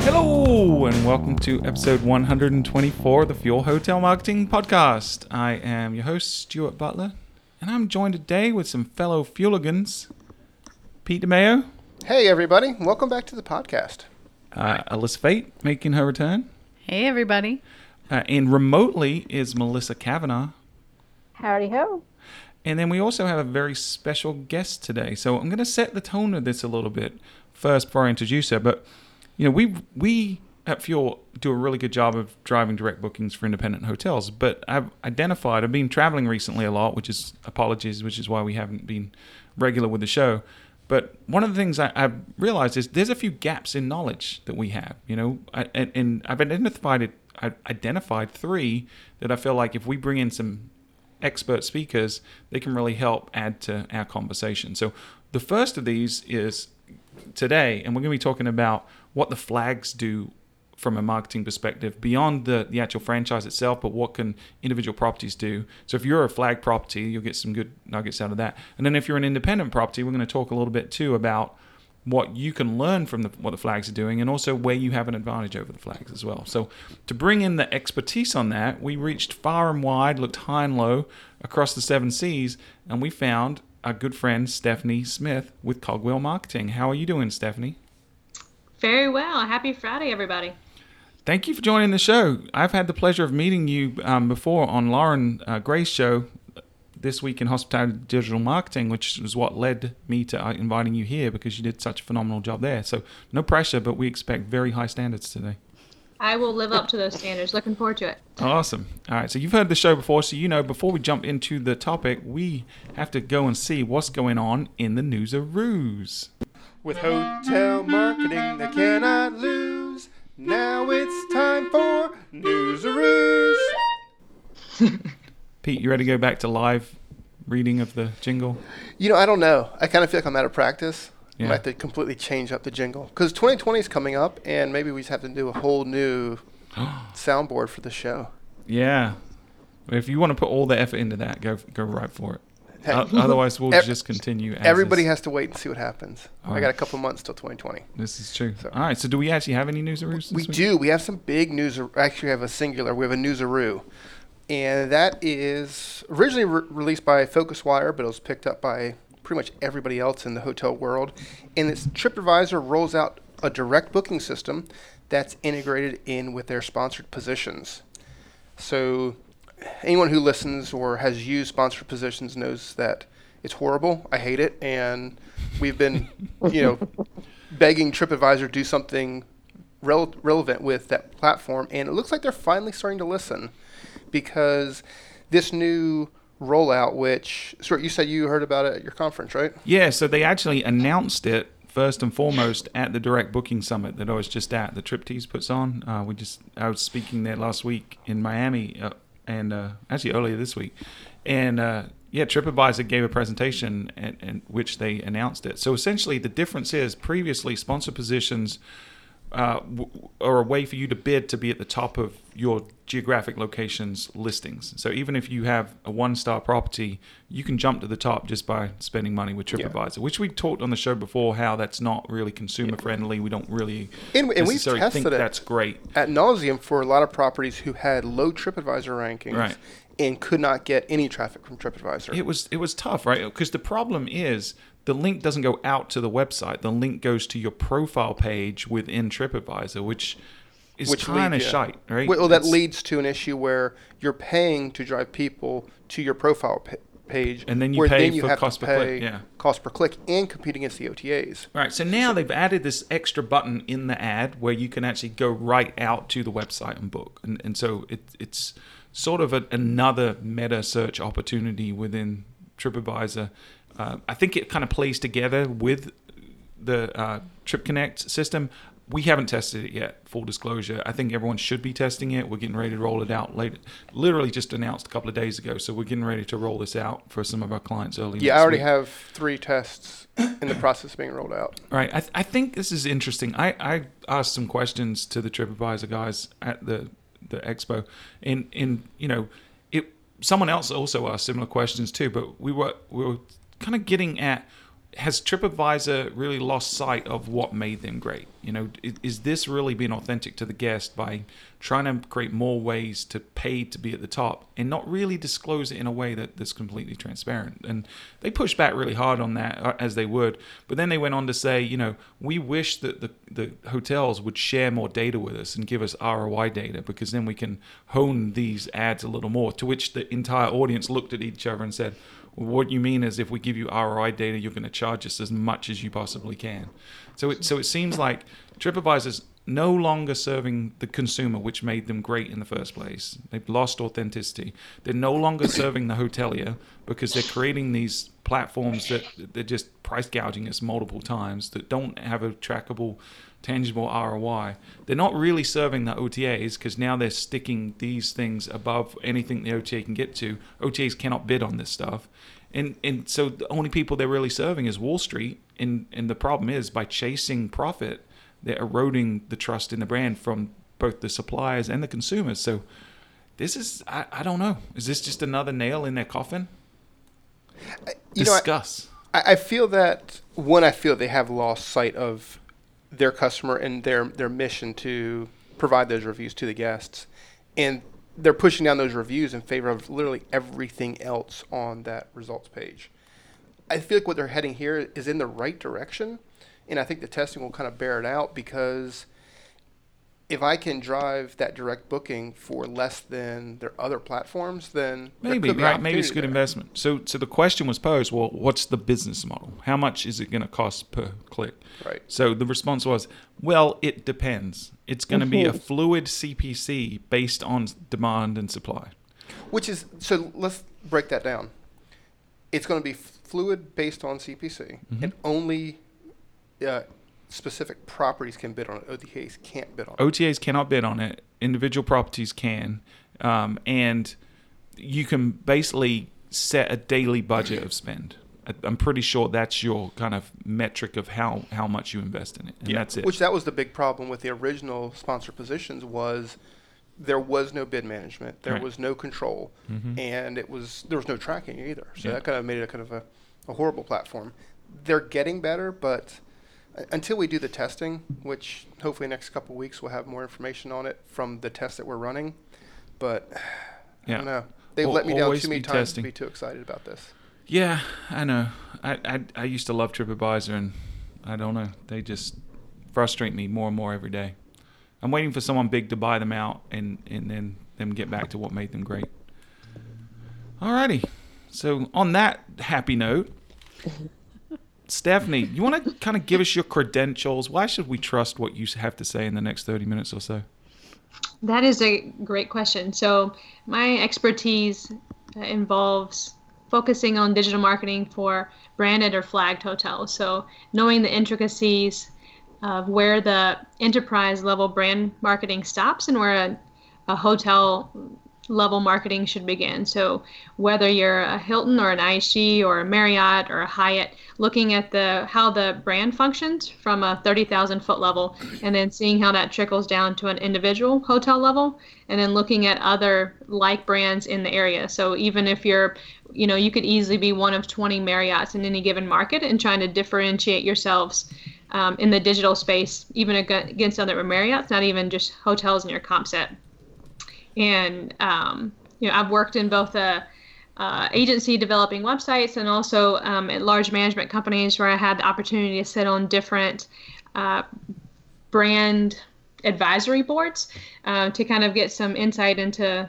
Hello, and welcome to episode 124 of the Fuel Hotel Marketing Podcast. I am your host, Stuart Butler, and I'm joined today with some fellow Fueligans. Pete DeMayo, Hey, everybody. Welcome back to the podcast. uh, Alyssa Fate making her return, Hey, everybody. uh, and remotely is Melissa Kavanaugh. Howdy ho. And then we also have a very special guest today. So I'm going to set the tone of this a little bit first before I introduce her. But you know, we we at Fuel do a really good job of driving direct bookings for independent hotels. But I've identified I've been traveling recently a lot, which is apologies, which is why we haven't been regular with the show. But one of the things I, I've realized is there's a few gaps in knowledge that we have. You know, I, and, and I've identified it. I've identified three that I feel like if we bring in some expert speakers, they can really help add to our conversation. So the first of these is today, and we're going to be talking about what the flags do from a marketing perspective beyond the, the actual franchise itself, but what can individual properties do? So if you're a flag property, you'll get some good nuggets out of that. And then if you're an independent property, we're going to talk a little bit too about what you can learn from the, what the flags are doing and also where you have an advantage over the flags as well. So to bring in the expertise on that, we reached far and wide, looked high and low across the seven seas, and we found our good friend Stephanie Smith with Cogwheel Marketing. How are you doing, Stephanie? Very well. Happy Friday, everybody. Thank you for joining the show. I've had the pleasure of meeting you um, before on Loren uh, Gray's show this week in hospitality digital marketing, which is what led me to uh, inviting you here because you did such a phenomenal job there. So no pressure, but we expect very high standards today. I will live up to those standards. Looking forward to it. Awesome. All right. So you've heard the show before, so you know before we jump into the topic, we have to go and see what's going on in the newsaroos. With hotel marketing that cannot lose, now it's time for Newsaroos. Pete, you ready to go back to live reading of the jingle? You know, I don't know. I kind of feel like I'm out of practice. I Yeah. might have to completely change up the jingle. Because 2020 is coming up, and maybe we just have to do a whole new soundboard for the show. Yeah. If you want to put all the effort into that, go go right for it. Hey. O- otherwise, we'll Ev- just continue. As Everybody is. has to wait and see what happens. I Alright. got a couple months till 2020. This is true. So- All right. So, do we actually have any newsaroos? This We week? do. We have some big news. Actually, we have a singular. We have a newsaroo, and that is originally re- released by FocusWire, but it was picked up by pretty much everybody else in the hotel world. And it's TripAdvisor rolls out a direct booking system that's integrated in with their sponsored positions. So, anyone who listens or has used sponsored positions knows that it's horrible. I hate it, and we've been, you know, begging TripAdvisor to do something rel- relevant with that platform, and it looks like they're finally starting to listen because this new rollout, which Stuart, you said you heard about it at your conference, right? Yeah. So they actually announced it first and foremost at the Direct Booking Summit that I was just at. The Triptease puts on. Uh, we just I was speaking there last week in Miami, uh, and uh, actually earlier this week, and. Uh, yeah, TripAdvisor gave a presentation in which they announced it. So essentially, the difference is previously sponsor positions uh, w- are a way for you to bid to be at the top of your geographic locations listings. So even if you have a one star property, you can jump to the top just by spending money with TripAdvisor, which we talked on the show before how that's not really consumer friendly. We don't really And- and we've tested think it. that's great. At nauseum for a lot of properties who had low TripAdvisor rankings Right. and could not get any traffic from TripAdvisor. It was it was tough, right? Because the problem is the link doesn't go out to the website. The link goes to your profile page within TripAdvisor, which is kind of yeah. shite, right? Well, that leads to an issue where you're paying to drive people to your profile pa- page, And then you where pay then you for have cost to per pay click, yeah. cost per click and compete against the OTAs. All right, so now they've added this extra button in the ad where you can actually go right out to the website and book, and and so it, it's sort of a, another meta search opportunity within TripAdvisor. Uh, I think it kind of plays together with the uh, TripConnect system. We haven't tested it yet. Full disclosure, I think everyone should be testing it. We're getting ready to roll it out later. Literally just announced a couple of days ago, so we're getting ready to roll this out for some of our clients early. Yeah, I already week. have three tests in the process being rolled out. Right. I, th- I think this is interesting. I, I asked some questions to the TripAdvisor guys at the the expo, and and you know, it. Someone else also asked similar questions too, but we were we were kind of getting at has TripAdvisor really lost sight of what made them great? You know, is, is, this really being authentic to the guest by trying to create more ways to pay to be at the top and not really disclose it in a way that, that's completely transparent? And they pushed back really hard on that uh, as they would, but then they went on to say, you know, we wish that the, the hotels would share more data with us and give us ROI data because then we can hone these ads a little more. To which the entire audience looked at each other and said, what you mean is if we give you ROI data, you're going to charge us as much as you possibly can. So it so it seems like TripAdvisor's no longer serving the consumer, which made them great in the first place. They've lost authenticity. They're no longer serving the hotelier because they're creating these platforms that they're just price gouging us multiple times that don't have a trackable tangible ROI. They're not really serving the OTAs because now they're sticking these things above anything the OTA can get to. OTAs cannot bid on this stuff. And and so the only people they're really serving is Wall Street. And and the problem is by chasing profit, they're eroding the trust in the brand from both the suppliers and the consumers. So this is I, I don't know. Is this just another nail in their coffin? Uh, you Discuss. Know, I, I feel that one, I feel they have lost sight of their customer and their their mission to provide those reviews to the guests, and they're pushing down those reviews in favor of literally everything else on that results page. I feel like what they're heading here is in the right direction, and I think the testing will kind of bear it out because if I can drive that direct booking for less than their other platforms, then maybe right, maybe it's a good there. investment. So, so the question was posed: Well, what's the business model? How much is it going to cost per click? Right. So the response was, well, it depends. It's going to be a fluid CPC based on demand and supply. Which is so. Let's break that down. It's going to be fluid based on CPC, mm-hmm. and only uh, specific properties can bid on it. OTAs can't bid on it. OTAs cannot bid on it. Individual properties can, um, and you can basically set a daily budget of spend. I'm pretty sure that's your kind of metric of how, how much you invest in it, and yeah. that's it. Which that was the big problem with the original sponsor positions was there was no bid management, there right. was no control, mm-hmm. and it was there was no tracking either. So yeah. that kind of made it a kind of a, a horrible platform. They're getting better, but until we do the testing, which hopefully next couple weeks we'll have more information on it from the test that we're running. But yeah. I don't know. They've well, let me down too many times testing. to be too excited about this. Yeah, I know. I, I I used to love TripAdvisor, and I don't know. They just frustrate me more and more every day. I'm waiting for someone big to buy them out, and and then them get back to what made them great. Alrighty. So on that happy note. Stephanie, you want to kind of give us your credentials? Why should we trust what you have to say in the next 30 minutes or so? That is a great question. So, my expertise uh, involves focusing on digital marketing for branded or flagged hotels. So, knowing the intricacies of where the enterprise level brand marketing stops and where a, a hotel level marketing should begin. So whether you're a Hilton or an IHG or a Marriott or a Hyatt, looking at the how the brand functions from a 30,000 foot level, and then seeing how that trickles down to an individual hotel level, and then looking at other like brands in the area. So even if you're, you know, you could easily be one of 20 Marriotts in any given market, and trying to differentiate yourselves. Um, in the digital space, even against other Marriotts, not even just hotels in your comp set and um, you know I've worked in both a uh, agency developing websites and also um, at large management companies where I had the opportunity to sit on different uh, brand advisory boards uh, to kind of get some insight into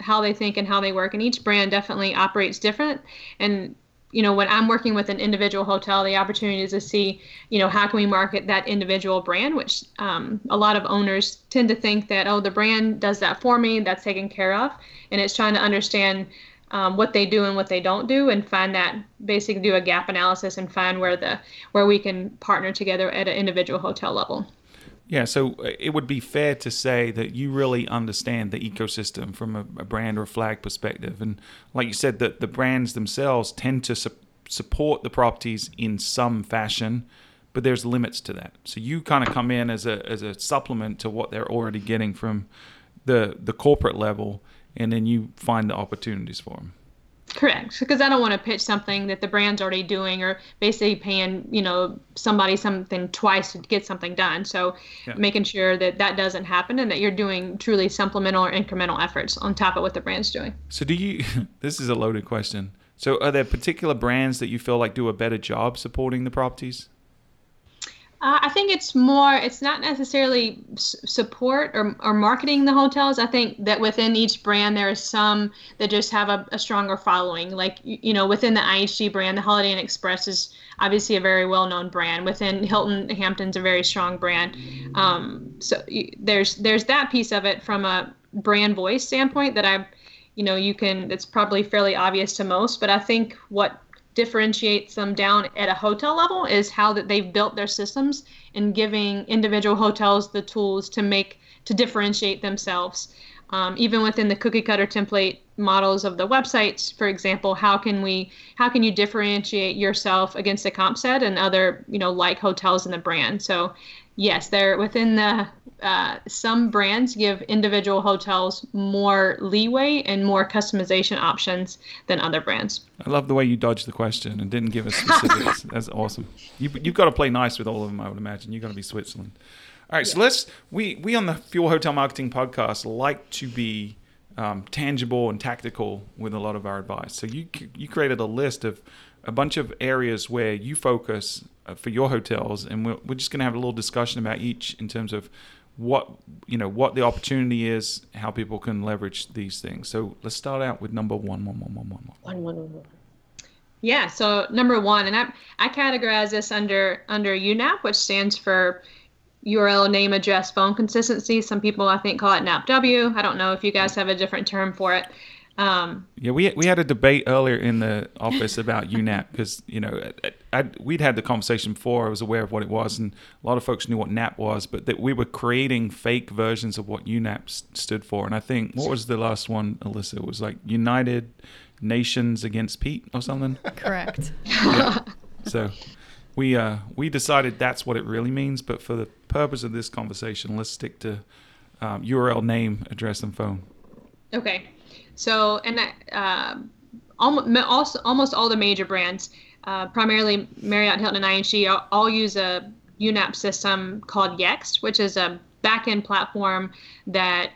how they think and how they work. And each brand definitely operates different. And you know, when I'm working with an individual hotel, the opportunity is to see, you know, how can we market that individual brand, which um, a lot of owners tend to think that, oh, the brand does that for me, that's taken care of. And it's trying to understand um, what they do and what they don't do and find that basically do a gap analysis and find where the where we can partner together at an individual hotel level. Yeah, so uh, it would be fair to say that you really understand the ecosystem from a, a brand or a flag perspective. And like you said, that the brands themselves tend to su- support the properties in some fashion, but there's limits to that. So you kind of come in as a, as a supplement to what they're already getting from the, the corporate level, and then you find the opportunities for them. Correct, because I don't want to pitch something that the brand's already doing, or basically paying you know somebody something twice to get something done. So Yeah. making sure that that doesn't happen, and that you're doing truly supplemental or incremental efforts on top of what the brand's doing. So do you? This is a loaded question. So are there particular brands that you feel like do a better job supporting the properties? Uh, I think it's more. It's not necessarily s- support or, or marketing the hotels. I think that within each brand there is some that just have a, a stronger following. Like you, know, within the IHG brand, the Holiday Inn Express is obviously a very well-known brand. Within Hilton Hampton's a very strong brand. Um, so y- there's there's that piece of it from a brand voice standpoint that I, you know, you can. It's probably fairly obvious to most. But I think what differentiates them down at a hotel level is how that they've built their systems and giving individual hotels the tools to make to differentiate themselves. Um, even within the cookie cutter template models of the websites for example how can we how can you differentiate yourself against the comp set and other you know like hotels in the brand? So yes they're within the uh, some brands give individual hotels more leeway and more customization options than other brands I love the way you dodged the question and didn't give us specifics. That's awesome. You, you've got to play nice with all of them, I would imagine. You've got to be Switzerland. All right, so let's we we on the Fuel Hotel Marketing Podcast like to be um, tangible and tactical with a lot of our advice. So you you created a list of a bunch of areas where you focus uh, for your hotels, and we're, we're just going to have a little discussion about each in terms of what you know what the opportunity is, how people can leverage these things. So let's start out with number one, one, one, one, one, one. One, one, one, one. Yeah, so number one, and I I categorize this under under UNAP, which stands for URL name address phone consistency. Some people I think call it NAPW. I don't know if you guys have a different term for it. Um, Yeah, we we had a debate earlier in the office about UNAP because you know I, I, we'd had the conversation before. I was aware of what it was, and a lot of folks knew what NAP was, but that we were creating fake versions of what UNAP s- stood for. And I think what was the last one, Alyssa? It was like United Nations Against Pete or something. Correct. So we uh, we decided that's what it really means. But for the purpose of this conversation, let's stick to um, URL, name, address, and phone. Okay, so and um almost almost all the major brands, uh, primarily Marriott, Hilton, and IHG, all, all use a UNAP system called Yext, which is a backend platform that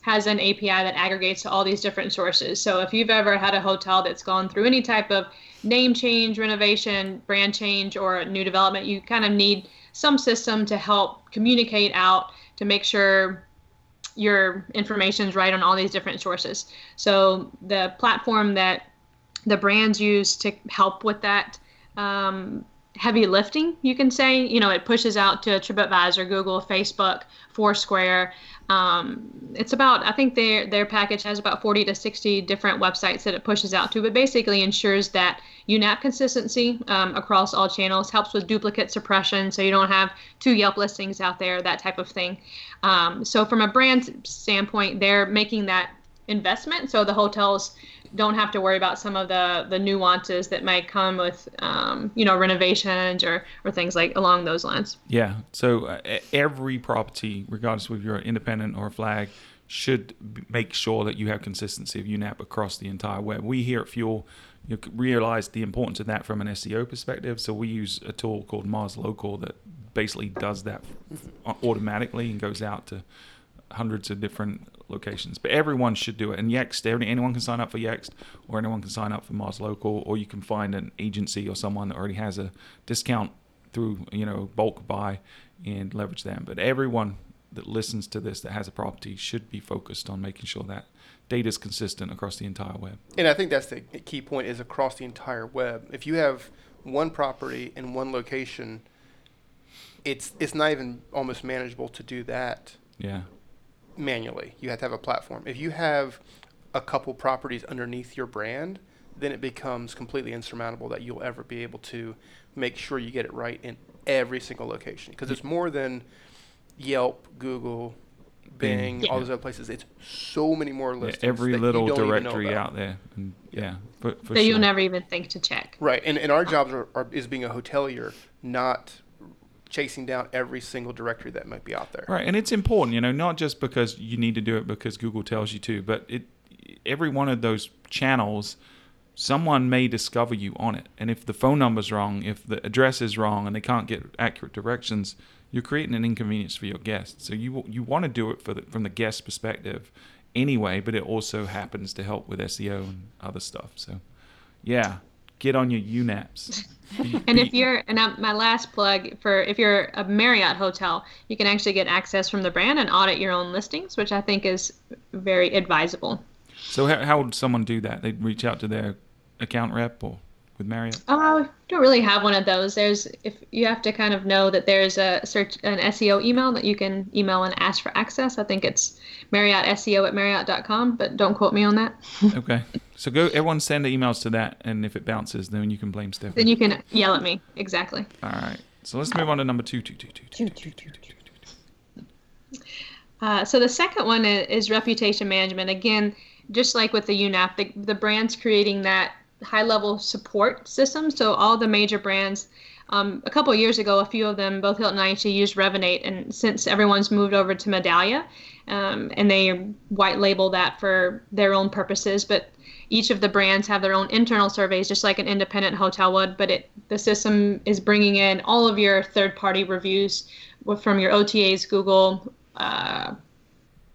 has an API that aggregates to all these different sources. So if you've ever had a hotel that's gone through any type of name change, renovation, brand change, or new development, you kind of need some system to help communicate out to make sure your information is right on all these different sources. So the platform that the brands use to help with that um, heavy lifting, you can say, you know, it pushes out to TripAdvisor, Google, Facebook, Foursquare. Um, it's about, I think their their package has about 40 to 60 different websites that it pushes out to, but basically ensures that UNAP consistency um, across all channels helps with duplicate suppression, so you don't have two Yelp listings out there, that type of thing. Um, so from a brand standpoint, they're making that investment, so the hotels don't have to worry about some of the the nuances that might come with um, you know renovations or or things like along those lines. Yeah. So uh, every property, regardless of if you're independent or a flag, should make sure that you have consistency of UNAP across the entire web. We here at Fuel you the importance of that from an SEO perspective. So we use a tool called Moz Local that basically does that automatically and goes out to hundreds of different locations. But everyone should do it. And Yext, anyone can sign up for Yext, or anyone can sign up for Moz Local, or you can find an agency or someone that already has a discount through you know bulk buy and leverage them. But everyone that listens to this that has a property should be focused on making sure that data is consistent across the entire web. And I think that's the key point is across the entire web. If you have one property in one location, it's it's not even almost manageable to do that Yeah. Manually. You have to have a platform. If you have a couple properties underneath your brand, then it becomes completely insurmountable that you'll ever be able to make sure you get it right in every single location because it's more than Yelp, Google, Bing, Bing. all those other places. It's so many more Yeah, every that you little don't even know directory about. out there, and yeah, for, for that sure. you'll never even think to check. Right, and, and our jobs are, are is being a hotelier, not chasing down every single directory that might be out there. Right, and it's important, you know, not just because you need to do it because Google tells you to, but it every one of those channels someone may discover you on it. And if the phone number's wrong, if the address is wrong, and they can't get accurate directions, you're creating an inconvenience for your guests. So you you want to do it for the, from the guest perspective anyway, but it also happens to help with SEO and other stuff. So yeah, get on your UNAPs. and if you're and my last plug for if you're a Marriott hotel, you can actually get access from the brand and audit your own listings, which I think is very advisable. So how, how would someone do that? They'd reach out to their account rep or with Marriott? Oh, don't really have one of those. There's if you have to kind of know that there's a search an SEO email that you can email and ask for access. I think it's Marriott SEO at Marriott.com, but don't quote me on that. okay. So go everyone send the emails to that and if it bounces then you can blame Stephanie. Then you can yell at me. Exactly. All right. So let's move on to number two, two, two, two, two, two, two, two, two. Uh, so the second one is reputation management. Again, just like with the UNAP, the, the brand's creating that high level support system. So all the major brands, um, a couple years ago, a few of them, both Hilton and IHG, used Revinate, and since everyone's moved over to Medallia, um, and they white label that for their own purposes, but each of the brands have their own internal surveys, just like an independent hotel would. But it the system is bringing in all of your third party reviews from your OTAs, Google. Uh,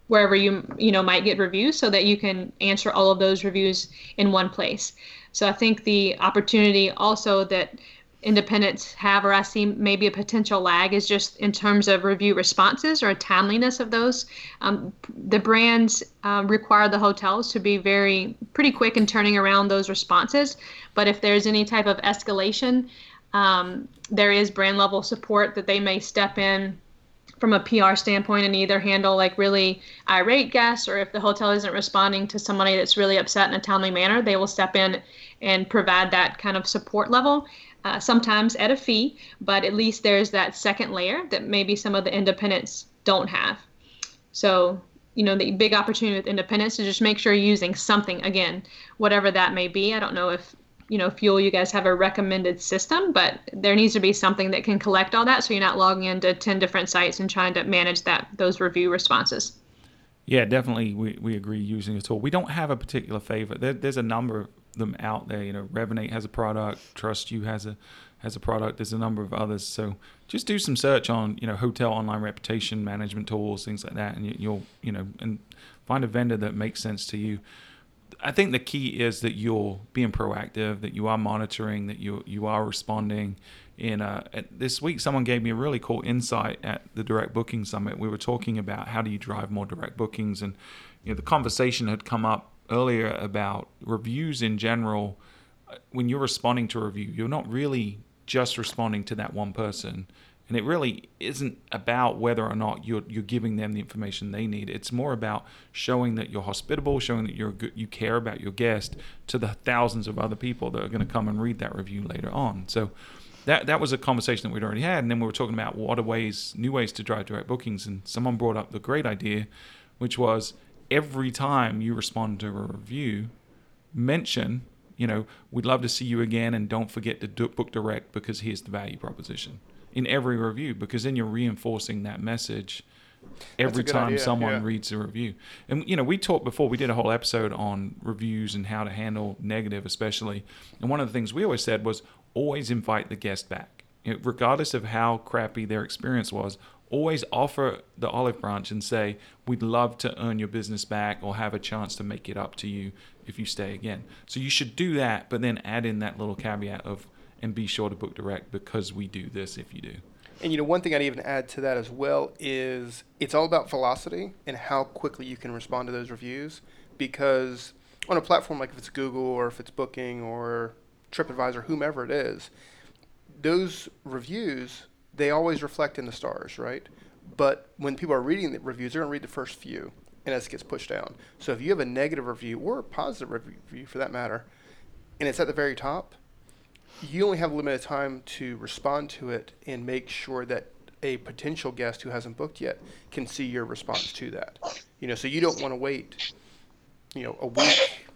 wherever you you know might get reviews so that you can answer all of those reviews in one place so I think the opportunity also that independents have, or I see maybe a potential lag, is just in terms of review responses or timeliness of those. Um, the brands uh, require the hotels to be very pretty quick in turning around those responses. But if there's any type of escalation, um, there is brand level support that they may step in from a PR standpoint and either handle like really irate guests or if the hotel isn't responding to somebody that's really upset in a timely manner, they will step in and provide that kind of support level. Uh, sometimes at a fee, but at least there's that second layer that maybe some of the independents don't have. So, you know, the big opportunity with independents is just make sure you're using something again, whatever that may be. I don't know if you know, Fuel, you guys have a recommended system, but there needs to be something that can collect all that so you're not logging into 10 different sites and trying to manage that those review responses. Yeah, definitely. We, we agree using a tool. We don't have a particular favorite. There, there's a number of them out there. You know, Revinate has a product, TrustYou has a has a product. There's a number of others. So just do some search on you know hotel online reputation management tools, things like that, and you, you'll you know and find a vendor that makes sense to you. I think the key is that you're being proactive, that you are monitoring, that you you are responding. In uh, this week, someone gave me a really cool insight at the Direct Booking Summit. We were talking about how do you drive more direct bookings, and you know the conversation had come up earlier about reviews in general. When you're responding to a review, you're not really just responding to that one person and it really isn't about whether or not you're you're giving them the information they need. It's more about showing that you're hospitable, showing that you're good, you care about your guest to the thousands of other people that are going to come and read that review later on. So that that was a conversation that we'd already had, and then we were talking about what are ways, new ways to drive direct bookings, and someone brought up the great idea, which was every time you respond to a review, mention you know, we'd love to see you again, and don't forget to book direct because here's the value proposition in every review because then you're reinforcing that message every time idea, someone yeah. reads a review. And you know, we talked before. We did a whole episode on reviews and how to handle negative, especially. And one of the things we always said was always invite the guest back, you know, regardless of how crappy their experience was. Always offer the olive branch and say, "We'd love to earn your business back or have a chance to make it up to you if you stay again." So you should do that, but then add in that little caveat of and be sure to book direct because we do this if you do. And you know, one thing I'd even add to that as well is it's all about velocity and how quickly you can respond to those reviews. Because on a platform like if it's Google or if it's Booking or TripAdvisor, whomever it is, those reviews they always reflect in the stars, right? But when people are reading the reviews, they're going to read the first few, and as it gets pushed down. So if you have a negative review or a positive review for that matter, and it's at the very top, you only have a limited time to respond to it and make sure that a potential guest who hasn't booked yet can see your response to that. You know, so you don't want to wait, you know, a week,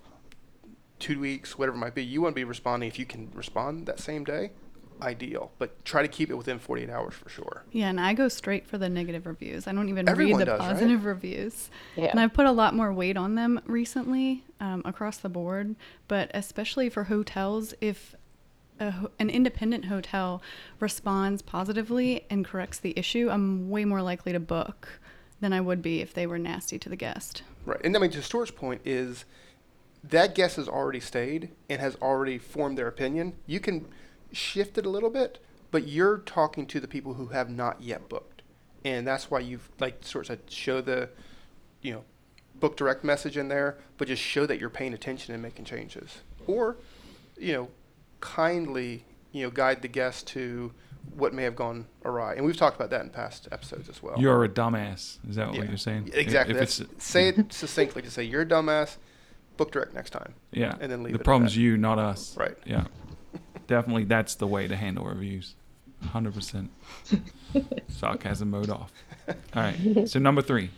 two weeks, whatever it might be. You want to be responding if you can respond that same day. ideal, but try to keep it within 48 hours for sure. Yeah, and I go straight for the negative reviews. I don't even Everyone read the does, right? positive reviews. Yeah. And I've put a lot more weight on them recently um, across the board, but especially for hotels, if a, an independent hotel responds positively and corrects the issue, I'm way more likely to book than I would be if they were nasty to the guest. Right. And I mean, to Stuart's point is that guest has already stayed and has already formed their opinion. You can shift it a little bit, but you're talking to the people who have not yet booked. And that's why you've, like Stuart said, show the, you know, book direct message in there, but just show that you're paying attention and making changes. Or, you know, kindly, you know, guide the guest to what may have gone awry. And we've talked about that in past episodes as well. You're a dumbass. Is that Yeah. what you're saying? Exactly. If That's, it's, say it succinctly. To say you're a dumbass. Book direct next time. yeah. and then leave the it at problem's you, not us. Right. Yeah. Definitely, that's the way to handle reviews. 100%. Sarcasm mode off. All right. So number three.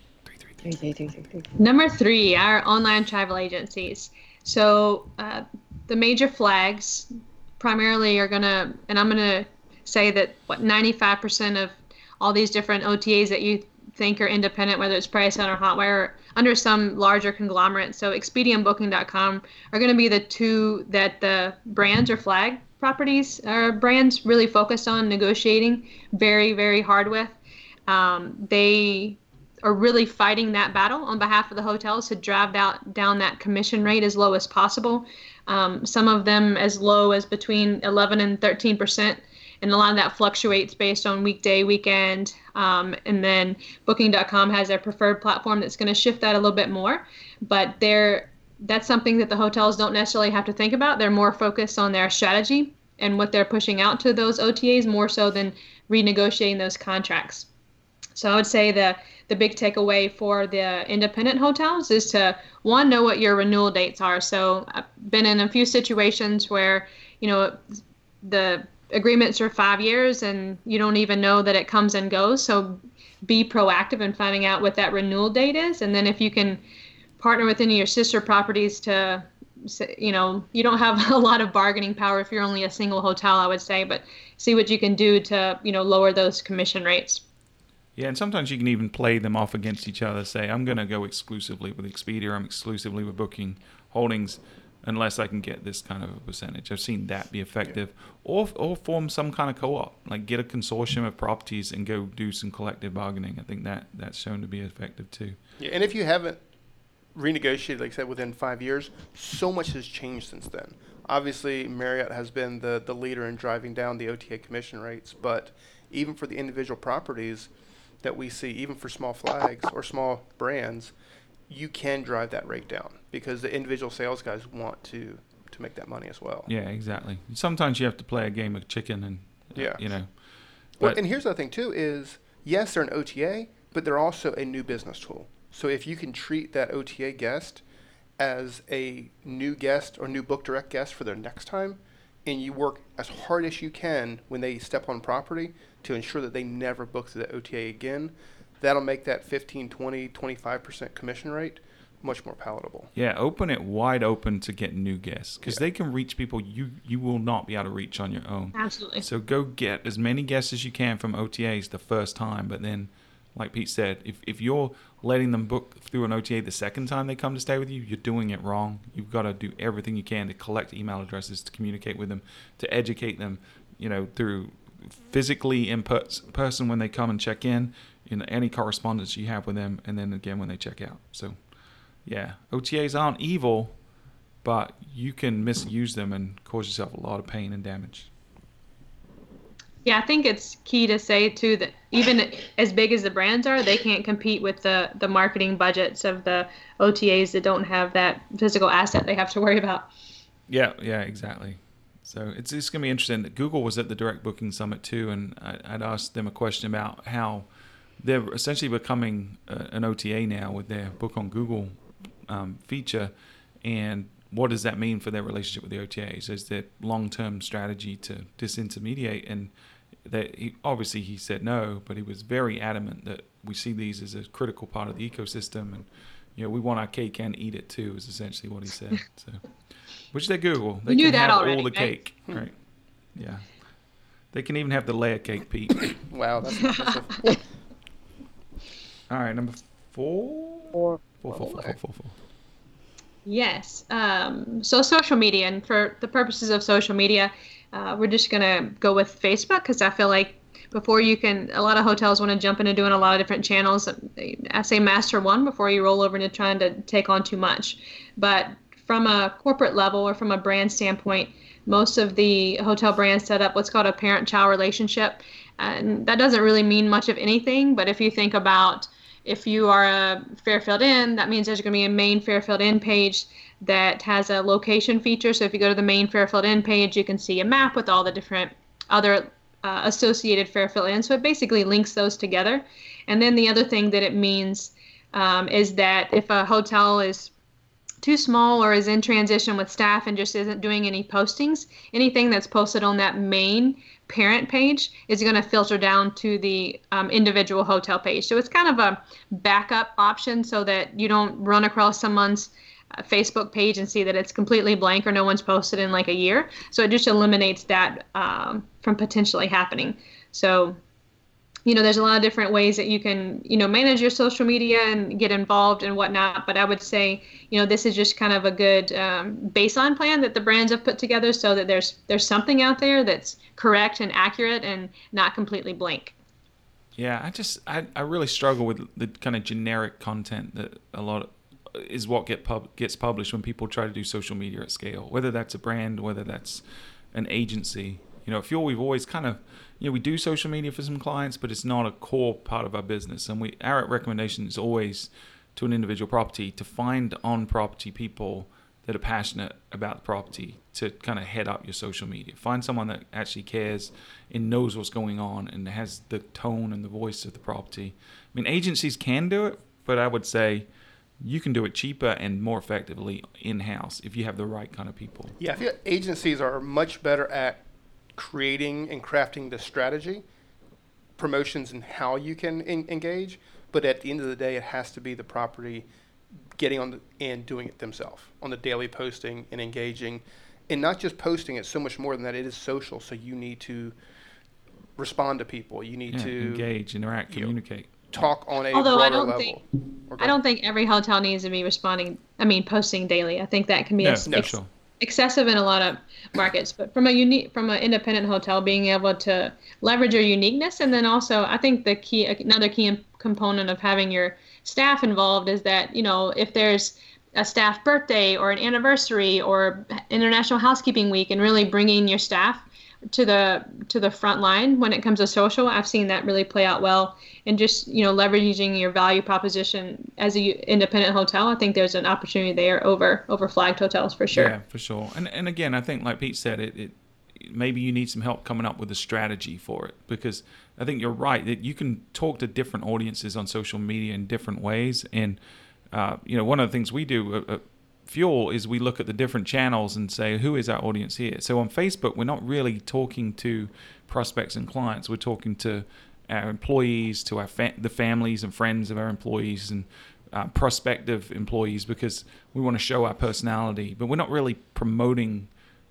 Three, three, three. Number three, our online travel agencies. So uh, the major flags primarily are gonna, and I'm gonna say that what 95% of all these different OTAs that you think are independent, whether it's Priceline or Hotwire, are under some larger conglomerate. So Expedia and Booking.com are going to be the two that the brands or flag properties or brands really focused on negotiating very, very hard with. Um, they are really fighting that battle on behalf of the hotels to drive out, down that commission rate as low as possible. Um, some of them as low as between 11 and 13 percent, and a lot of that fluctuates based on weekday, weekend, um, and then Booking.com has their preferred platform that's going to shift that a little bit more. But they're that's something that the hotels don't necessarily have to think about. They're more focused on their strategy and what they're pushing out to those OTAs more so than renegotiating those contracts. So I would say the the big takeaway for the independent hotels is to one know what your renewal dates are. So I've been in a few situations where you know the agreements are five years and you don't even know that it comes and goes. So be proactive in finding out what that renewal date is, and then if you can partner with any of your sister properties to you know you don't have a lot of bargaining power if you're only a single hotel i would say but see what you can do to you know lower those commission rates Yeah, and sometimes you can even play them off against each other. Say, I'm going to go exclusively with Expedia. I'm exclusively with Booking Holdings, unless I can get this kind of a percentage. I've seen that be effective, or or form some kind of co-op, like get a consortium of properties and go do some collective bargaining. I think that that's shown to be effective too. Yeah, and if you haven't renegotiated, like I said, within five years, so much has changed since then. Obviously, Marriott has been the, the leader in driving down the OTA commission rates, but even for the individual properties that we see, even for small flags or small brands, you can drive that rate down because the individual sales guys want to to make that money as well. Yeah, exactly. Sometimes you have to play a game of chicken, and uh, Yeah. you know. Well, and here's the thing too is yes, they're an OTA, but they're also a new business tool. So if you can treat that OTA guest as a new guest or new book direct guest for their next time, and you work as hard as you can when they step on property to ensure that they never book through the OTA again, that'll make that 15, 20, 25% commission rate much more palatable. Yeah, open it wide open to get new guests because Yeah. they can reach people you you will not be able to reach on your own. absolutely So go get as many guests as you can from OTAs the first time, but then, like Pete said, if if you're letting them book through an OTA the second time they come to stay with you, you're doing it wrong. You've got to do everything you can to collect email addresses, to communicate with them, to educate them, you know, through physically in per- person when they come and check in, you know, any correspondence you have with them, and then again when they check out. So, yeah, OTAs aren't evil, but you can misuse them and cause yourself a lot of pain and damage. Yeah, I think it's key to say too that even as big as the brands are, they can't compete with the the marketing budgets of the OTAs that don't have that physical asset they have to worry about. Yeah, yeah, exactly. So it's it's gonna be interesting. That Google was at the Direct Booking Summit too, and I, I'd asked them a question about how they're essentially becoming uh, an OTA now with their Book on Google um, feature, and what does that mean for their relationship with the OTAs? Is there long term strategy to disintermediate? And that he, obviously he said no, but he was very adamant that we see these as a critical part of the ecosystem, and you know we want our cake and eat it too. Is essentially what he said. So, which they Google, they knew can that have already, all the right? cake, right? Yeah. They can even have the layer cake, Pete. Wow, that's impressive. All right, number four. Or Four, four, four, four, four, four. Yes. Um, so social media, and for the purposes of social media, uh, we're just gonna go with Facebook because I feel like before you can, a lot of hotels want to jump into doing a lot of different channels. I say master one before you roll over into trying to take on too much. But from a corporate level or from a brand standpoint, most of the hotel brands set up what's called a parent-child relationship, and that doesn't really mean much of anything. But if you think about if you are a Fairfield Inn, that means there's going to be a main Fairfield Inn page that has a location feature. So if you go to the main Fairfield Inn page, you can see a map with all the different other uh, associated Fairfield Inns. So it basically links those together. And then the other thing that it means um, is that if a hotel is too small or is in transition with staff and just isn't doing any postings, anything that's posted on that main parent page is going to filter down to the um, individual hotel page. So it's kind of a backup option so that you don't run across someone's uh, Facebook page and see that it's completely blank or no one's posted in like a year. So it just eliminates that um, from potentially happening. So you know, there's a lot of different ways that you can, you know, manage your social media and get involved and whatnot. But I would say, you know, this is just kind of a good um, baseline plan that the brands have put together, so that there's there's something out there that's correct and accurate and not completely blank. Yeah, I just I, I really struggle with the kind of generic content that a lot of, is what get pub, gets published when people try to do social media at scale. Whether that's a brand, whether that's an agency. You know, Fuel we've always kind of you know we do social media for some clients, but it's not a core part of our business. And we our recommendation is always to an individual property to find on property people that are passionate about the property to kind of head up your social media. Find someone that actually cares and knows what's going on and has the tone and the voice of the property. I mean, agencies can do it, but I would say you can do it cheaper and more effectively in house if you have the right kind of people. Yeah, I feel agencies are much better at creating and crafting the strategy, promotions, and how you can en- engage. But at the end of the day, it has to be the property getting on the, and doing it themselves on the daily posting and engaging, and not just posting. It's so much more than that. It is social, so you need to respond to people. You need Yeah, to engage, interact, you know, communicate. talk on a Although I don't level. think- Or go I don't think every hotel needs to be responding. I mean, posting daily. I think that can be No, ex- no, ex- sure. Excessive in a lot of markets. But from a unique, from an independent hotel, being able to leverage your uniqueness, and then also, I think the key, another key component of having your staff involved is that you know if there's a staff birthday or an anniversary or International Housekeeping Week, and really bringing your staff to the to the front line when it comes to social. I've seen that really play out well, and just you know leveraging your value proposition as a u- independent hotel. I think there's an opportunity there over over flagged hotels for sure. Yeah, for sure. And and again, I think like Pete said, it, it maybe you need some help coming up with a strategy for it because I think you're right that you can talk to different audiences on social media in different ways. And uh, you know, one of the things we do at, at Fuel is we look at the different channels and say who is our audience here. So on Facebook, we're not really talking to prospects and clients. We're talking to our employees, to our fa- the families and friends of our employees, and uh, prospective employees because we want to show our personality. But we're not really promoting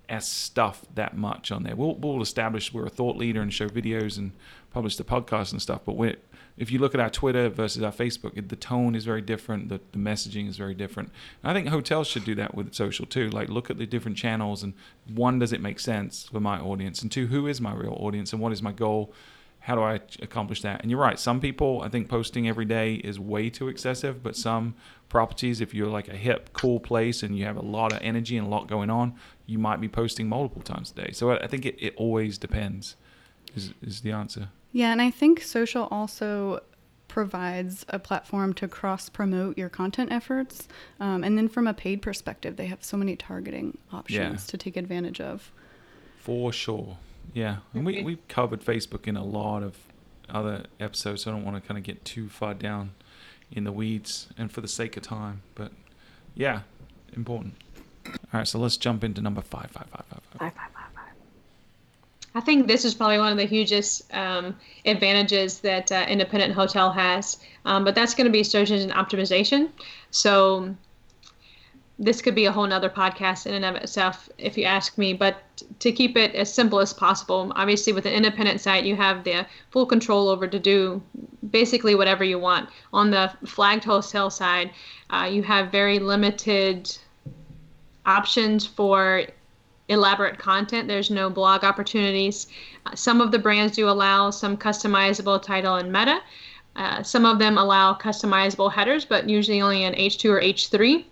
our stuff that much on there. We'll, we'll establish we're a thought leader and show videos and publish the podcast and stuff. But we're, if you look at our Twitter versus our Facebook, the tone is very different. The, the messaging is very different. And I think hotels should do that with social too. Like look at the different channels and one, does it make sense for my audience? And two, who is my real audience and what is my goal? How do I accomplish that? And you're right. Some people, I think posting every day is way too excessive, but some properties, if you're like a hip, cool place and you have a lot of energy and a lot going on, you might be posting multiple times a day. So I I think it, it always depends, is, is the answer. Yeah, and I think social also provides a platform to cross promote your content efforts. Um, and then from a paid perspective, they have so many targeting options Yeah. to take advantage of. For sure. Yeah. And we, we covered Facebook in a lot of other episodes, so I don't want to kind of get too far down in the weeds and for the sake of time. But yeah, important. All right, so let's jump into number five, five, five, five, five. Five, five, five, five. I think this is probably one of the hugest um, advantages that uh, independent hotel has, um, but that's going to be search engine optimization. So this could be a whole nother podcast in and of itself if you ask me. But to keep it as simple as possible obviously with an independent site you have the full control over to do basically whatever you want. On the flagged wholesale side uh, you have very limited options for elaborate content. There's no blog opportunities. Uh, some of the brands do allow some customizable title and meta. Uh, some of them allow customizable headers but usually only in h2 or h3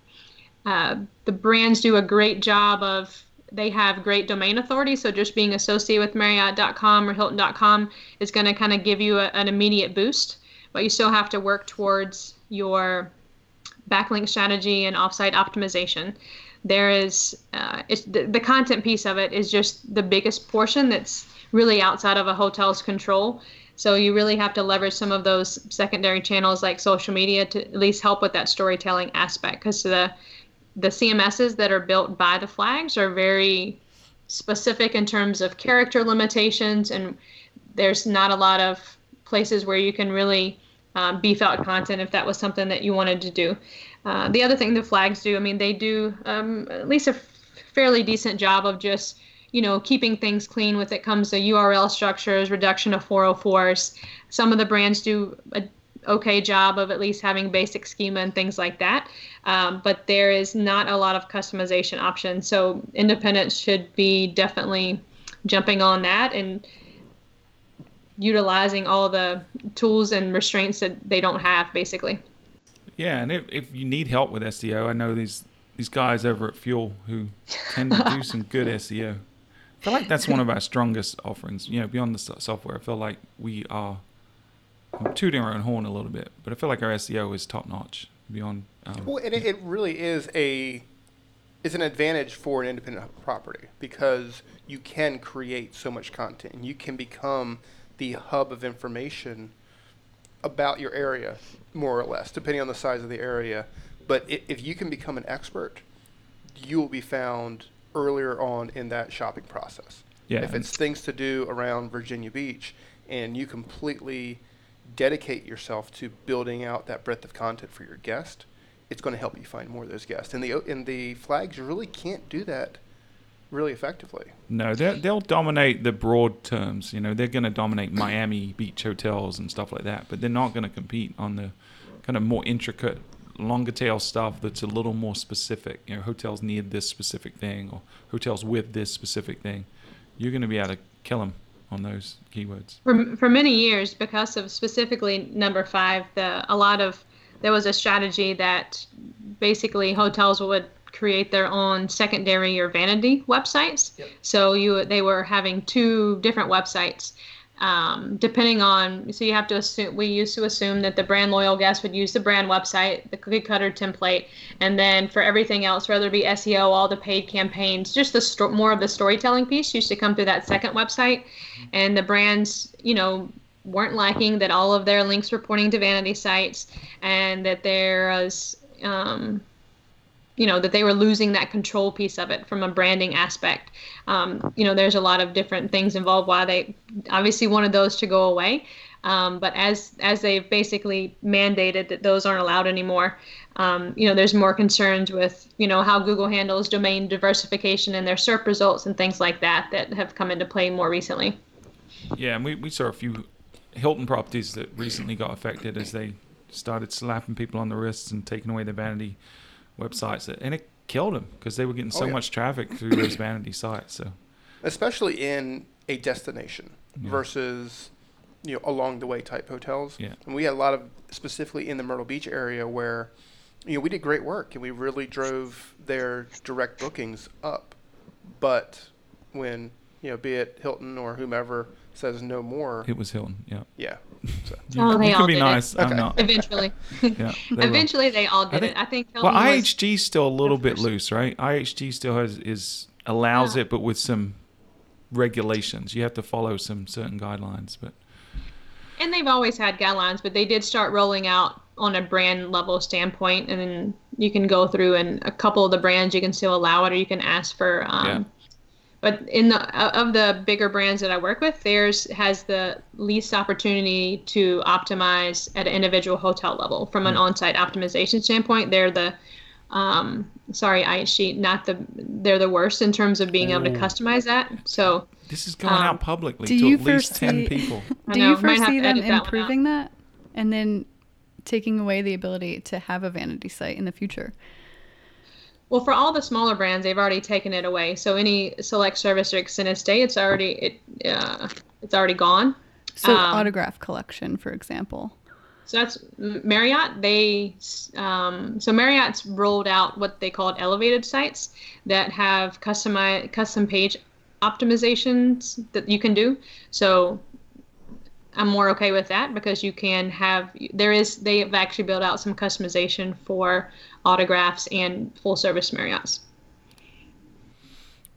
uh, the brands do a great job of they have great domain authority so just being associated with marriott.com or hilton.com is going to kind of give you a, an immediate boost but you still have to work towards your backlink strategy and offsite optimization there is uh, the, the content piece of it is just the biggest portion that's really outside of a hotel's control so you really have to leverage some of those secondary channels like social media to at least help with that storytelling aspect because the the CMSs that are built by the flags are very specific in terms of character limitations, and there's not a lot of places where you can really um, beef out content if that was something that you wanted to do. Uh, the other thing the flags do, I mean, they do um, at least a fairly decent job of just you know keeping things clean with it comes to URL structures, reduction of 404s. Some of the brands do a okay job of at least having basic schema and things like that. Um, but there is not a lot of customization options. So independents should be definitely jumping on that and utilizing all the tools and restraints that they don't have, basically. Yeah, and if, if you need help with SEO, I know these these guys over at Fuel who tend to do some good SEO. I feel like that's one of our strongest offerings. You know, beyond the software, I feel like we are I'm tooting our own horn a little bit, but I feel like our SEO is top notch beyond. Um, well, and it, it really is a is an advantage for an independent property because you can create so much content and you can become the hub of information about your area, more or less, depending on the size of the area. But if you can become an expert, you will be found earlier on in that shopping process. Yeah. If it's things to do around Virginia Beach and you completely dedicate yourself to building out that breadth of content for your guest, it's going to help you find more of those guests. And the and the flags really can't do that really effectively. No, they'll dominate the broad terms. You know, they're going to dominate Miami beach hotels and stuff like that, but they're not going to compete on the kind of more intricate, longer tail stuff that's a little more specific. You know, hotels need this specific thing, or hotels with this specific thing. You're going to be able to kill them on those keywords? For, for many years, because of specifically number five, the a lot of there was a strategy that basically hotels would create their own secondary or vanity websites. Yep. So you they were having two different websites um, depending on so you have to assume we used to assume that the brand loyal guest would use the brand website the cookie cutter template and then for everything else whether it be seo all the paid campaigns just the sto- more of the storytelling piece used to come through that second website and the brands you know weren't liking that all of their links were pointing to vanity sites and that there was um, you know that they were losing that control piece of it from a branding aspect. Um, you know there's a lot of different things involved why they obviously wanted those to go away. Um, but as as they've basically mandated that those aren't allowed anymore um, you know there's more concerns with you know how google handles domain diversification and their serp results and things like that that have come into play more recently. Yeah and we, we saw a few hilton properties that recently got affected as they started slapping people on the wrists and taking away their vanity websites, and it killed them because they were getting oh, so oh, yeah. much traffic through those vanity sites. So, especially in a destination yeah. versus you know along the way type hotels. Yeah, and we had a lot of specifically in the Myrtle Beach area where you know we did great work and we really drove their direct bookings up, but when you know be it Hilton or whomever says no more. It was Hilton. Yeah. Yeah. So. oh, they you all can be nice. It. I'm not. Eventually. yeah. They Eventually, will. they all did I think, it. I think. Hilton well, IHG is still a little bit loose, right? IHG still has is allows yeah. it, but with some regulations. You have to follow some certain guidelines, but. And they've always had guidelines, but they did start rolling out on a brand level standpoint, and then you can go through and a couple of the brands you can still allow it, or you can ask for um, yeah but in the of the bigger brands that I work with, theirs has the least opportunity to optimize at an individual hotel level. From an mm. on-site optimization standpoint, they're the um, sorry, I sheet, not the they're the worst in terms of being able to customize that. So This is going Um, out publicly do to you at least ten people. Do know, you foresee them edit that improving that and then taking away the ability to have a vanity site in the future? Well, for all the smaller brands, they've already taken it away. So any select service or extended stay, it's already it uh, it's already gone. So Um, autograph collection, for example. So that's Marriott. They um, so Marriott's rolled out what they called elevated sites that have customi- custom page optimizations that you can do. So I'm more okay with that because you can have there is they have actually built out some customization for autographs and full service Marriotts.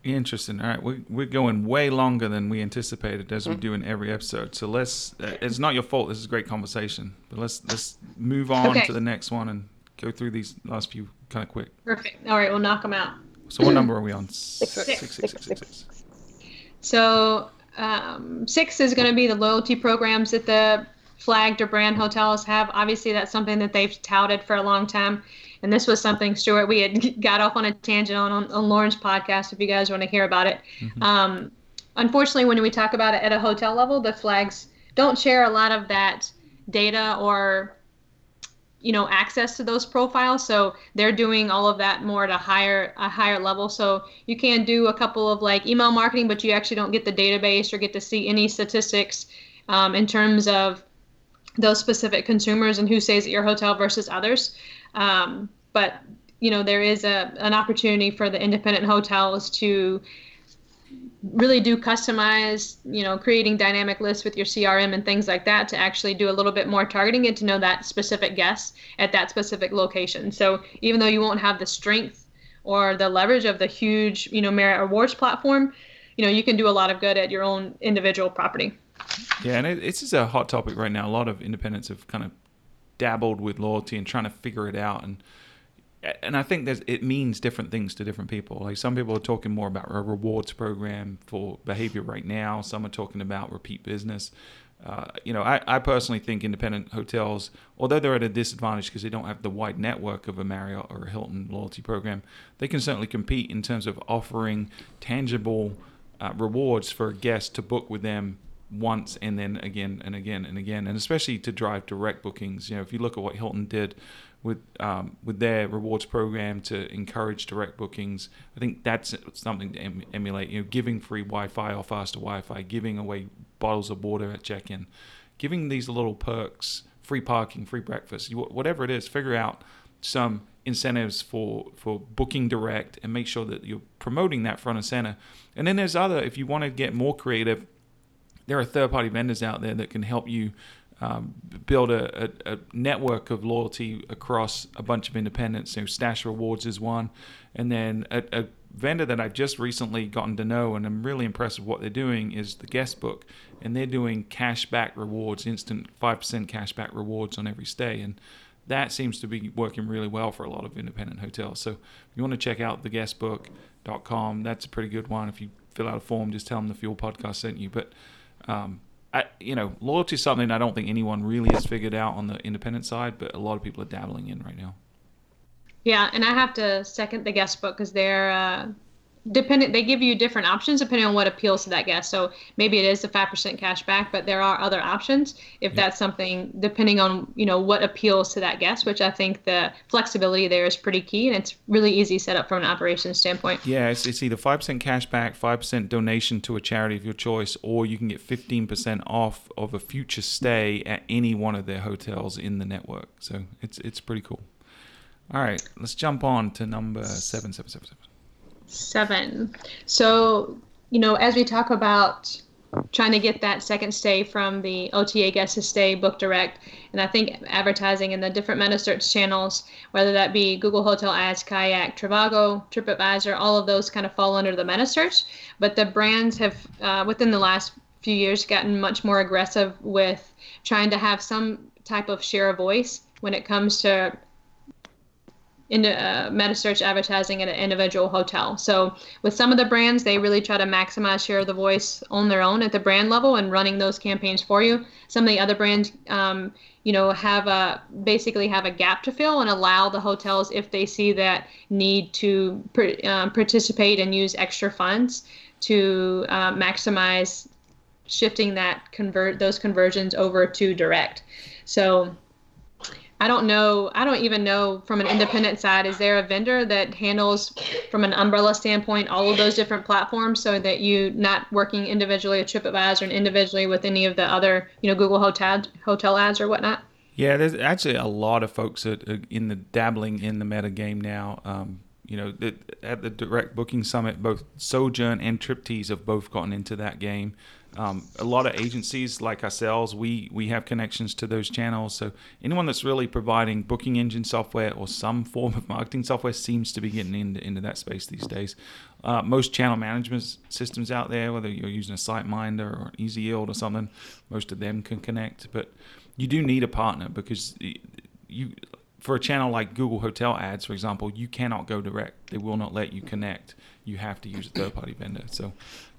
Interesting. All right, we're, we're going way longer than we anticipated, as Mm. we do in every episode. So let's. Uh, it's not your fault. This is a great conversation, but let's let's move on Okay. to the next one and go through these last few kind of quick. Perfect. All right, we'll knock them out. So what number are we on? Six, Six. six, six, six, six, six. So um, six is going to be the loyalty programs that the flagged or brand hotels have. Obviously, that's something that they've touted for a long time. And this was something, Stuart, we had got off on a tangent on, on, on Loren's podcast if you guys want to hear about it. Um, unfortunately, when we talk about it at a hotel level, the flags don't share a lot of that data or you know access to those profiles. So they're doing all of that more at a higher a higher level. So you can do a couple of like email marketing but you actually don't get the database or get to see any statistics um, in terms of those specific consumers and who stays at your hotel versus others. Um, but you know there is a an opportunity for the independent hotels to really do customize, you know, creating dynamic lists with your CRM and things like that to actually do a little bit more targeting and to know that specific guest at that specific location. So even though you won't have the strength or the leverage of the huge, you know, Marriott Rewards platform, you know, you can do a lot of good at your own individual property. Yeah, and it, it's just a hot topic right now. A lot of independents have kind of dabbled with loyalty and trying to figure it out, and and I think there's it means different things to different people. Like some people are talking more about a rewards program for behavior right now. Some are talking about repeat business. Uh, you know, I, I personally think independent hotels, although they're at a disadvantage because they don't have the wide network of a Marriott or a Hilton loyalty program, they can certainly compete in terms of offering tangible uh, rewards for a guest to book with them once and then again and again and again, and especially to drive direct bookings. You know, if you look at what Hilton did with um, with their rewards program to encourage direct bookings, I think that's something to em- emulate. You know, giving free Wi-Fi or faster Wi-Fi, giving away bottles of water at check-in, giving these little perks, free parking, free breakfast, whatever it is. Figure out some incentives for for booking direct and make sure that you're promoting that front and center. And then there's other if you want to get more creative there are third party vendors out there that can help you um, build a, a, a network of loyalty across a bunch of independents. You know, Stash Rewards is one, and then a, a vendor that I've just recently gotten to know and I'm really impressed with what they're doing is the Guestbook, and they're doing cashback rewards, instant five percent cashback rewards on every stay, and that seems to be working really well for a lot of independent hotels. So if you want to check out the guestbook.com, that's a pretty good one. If you fill out a form, just tell them the Fuel Podcast sent you. But um, I, you know, loyalty is something I don't think anyone really has figured out on the independent side, but a lot of people are dabbling in right now. Yeah, and I have to second the guest book because they're uh, dependent. They give you different options depending on what appeals to that guest. So maybe it is the five percent cash back, but there are other options if that's something depending on you know what appeals to that guest. Which I think the flexibility there is pretty key, and it's really easy set up from an operations standpoint. Yeah, it's, it's either 5% cash back, 5% donation to a charity of your choice, or you can get 15% off of a future stay at any one of their hotels in the network. So it's it's pretty cool. All right, let's jump on to number seven, seven, seven, seven. Seven. So, you know, as we talk about trying to get that second stay from the OTA guest to stay book direct, and I think advertising in the different meta search channels, whether that be Google Hotel Ads, Kayak, Trivago, TripAdvisor, all of those kind of fall under the meta search. But the brands have, uh, within the last few years, gotten much more aggressive with trying to have some type of share of voice when it comes to into uh, meta search advertising at an individual hotel. So with some of the brands, they really try to maximize share of the voice on their own at the brand level and running those campaigns for you. Some of the other brands, um, you know, have a basically have a gap to fill and allow the hotels if they see that need to um, participate and use extra funds to uh, maximize shifting that convert those conversions over to direct. So I don't know. I don't even know from an independent side. Is there a vendor that handles, from an umbrella standpoint, all of those different platforms, so that you not working individually with TripAdvisor and individually with any of the other, you know, Google hotel hotel ads or whatnot? Yeah, there's actually a lot of folks that are in the dabbling in the meta game now. Um, you know, at the Direct Booking Summit, both Sojern and Triptease have both gotten into that game. Um, a lot of agencies like ourselves, we we have connections to those channels. So anyone that's really providing booking engine software or some form of marketing software seems to be getting into, into that space these days. Uh, most channel management systems out there, whether you're using a SiteMinder or EzYield or something, most of them can connect. But you do need a partner because you for a channel like Google Hotel Ads, for example, you cannot go direct. They will not let you connect. You have to use a third-party vendor. So,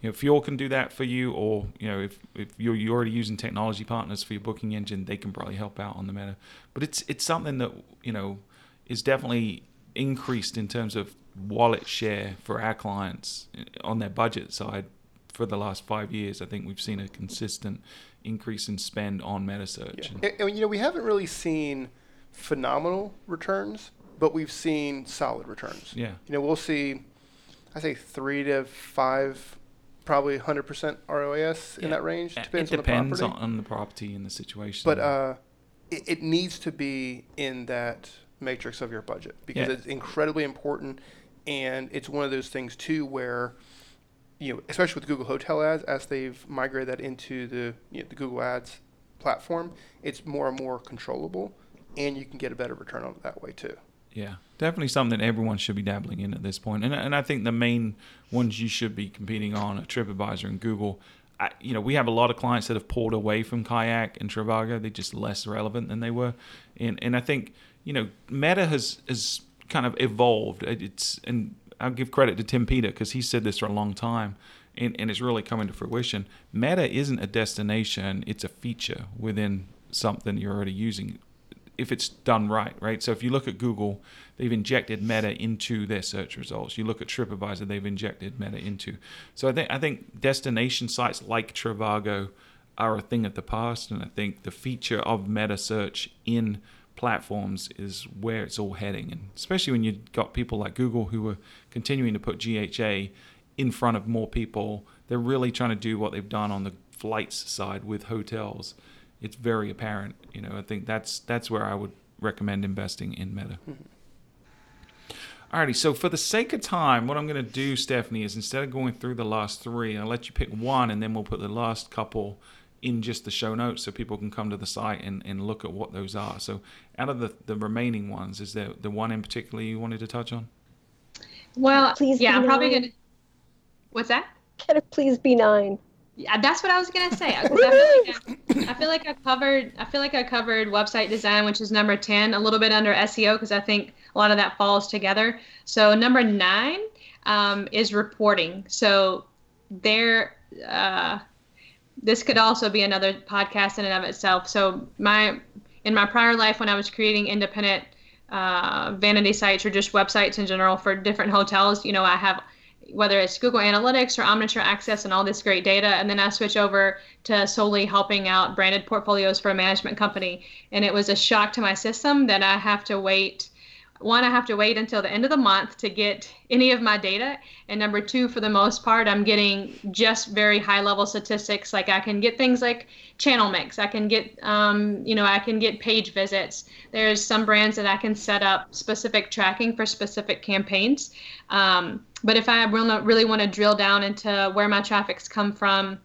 you know, Fuel can do that for you, or you know, if, if you're, you're already using technology partners for your booking engine, they can probably help out on the matter. But it's it's something that you know is definitely increased in terms of wallet share for our clients eh, on their budget side for the last five years. I think we've seen a consistent increase in spend on meta search. Yeah. And, and you know, we haven't really seen phenomenal returns, but we've seen solid returns. Yeah. You know, we'll see, I say three to five, probably 100% ROAS in that range. Depends it depends on the, on the property and the situation. But uh, it, it, needs to be in that matrix of your budget because yeah. it's incredibly important. And it's one of those things, too, where you know, especially with Google Hotel Ads, as they've migrated that into the you know, the Google Ads platform, it's more and more controllable and you can get a better return on it that way too. Yeah, definitely something that everyone should be dabbling in at this point. And and I think the main ones you should be competing on are TripAdvisor and Google. I, you know, we have a lot of clients that have pulled away from Kayak and Trivago. They're just less relevant than they were. And and I think you know, Meta has has kind of evolved. It's and I'll give credit to Tim Peter because he said this for a long time. And, and it's really coming to fruition. Meta isn't a destination; it's a feature within something you're already using if it's done right, right? So if you look at Google, they've injected Meta into their search results. You look at TripAdvisor, they've injected Meta into. So I think I think destination sites like Trivago are a thing of the past, and I think the feature of meta search in platforms is where it's all heading, and especially when you've got people like Google who are continuing to put GHA in front of more people. They're really trying to do what they've done on the flights side with hotels it's very apparent. You know, I think that's that's where I would recommend investing in Meta. Mm-hmm. Alrighty, so for the sake of time, what I'm going to do, Stephanie, is instead of going through the last three, I'll let you pick one, and then we'll put the last couple in just the show notes so people can come to the site and, and look at what those are. So, out of the, the remaining ones, is there the one in particular you wanted to touch on? Well, please yeah, I'm probably going to. What's that? Can it please be nine? Yeah, that's what I was gonna say. I, feel like I, I, feel like I covered. I feel like I covered website design, which is number ten, a little bit under SEO because I think a lot of that falls together. So number nine um, is reporting. So there, uh, this could also be another podcast in and of itself. So my in my prior life, when I was creating independent uh, vanity sites or just websites in general for different hotels, you know, I have whether it's Google Analytics or Omniture Access and all this great data. And then I switch over to solely helping out branded portfolios for a management company. And it was a shock to my system that I have to wait one, I have to wait until the end of the month to get any of my data. And number two, for the most part, I'm getting just very high level statistics. Like I can get things like channel mix. I can get, um, you know, I can get page visits. There's some brands that I can set up specific tracking for specific campaigns. Um, but if I really want to drill down into where my traffic's come from,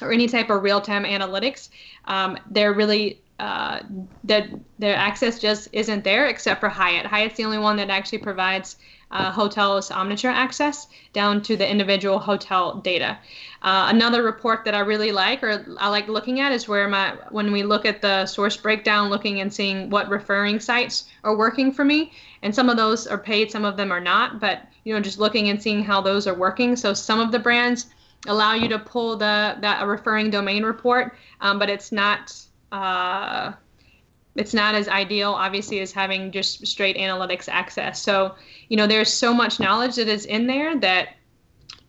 or any type of real-time analytics, um, they're really uh, that their access just isn't there except for Hyatt. Hyatt's the only one that actually provides uh, hotels Omniture access down to the individual hotel data. Uh, another report that I really like or I like looking at is where my when we look at the source breakdown, looking and seeing what referring sites are working for me, and some of those are paid, some of them are not. But you know, just looking and seeing how those are working. So some of the brands allow you to pull the that a referring domain report, um, but it's not. Uh, it's not as ideal obviously as having just straight analytics access. So you know there's so much knowledge that is in there that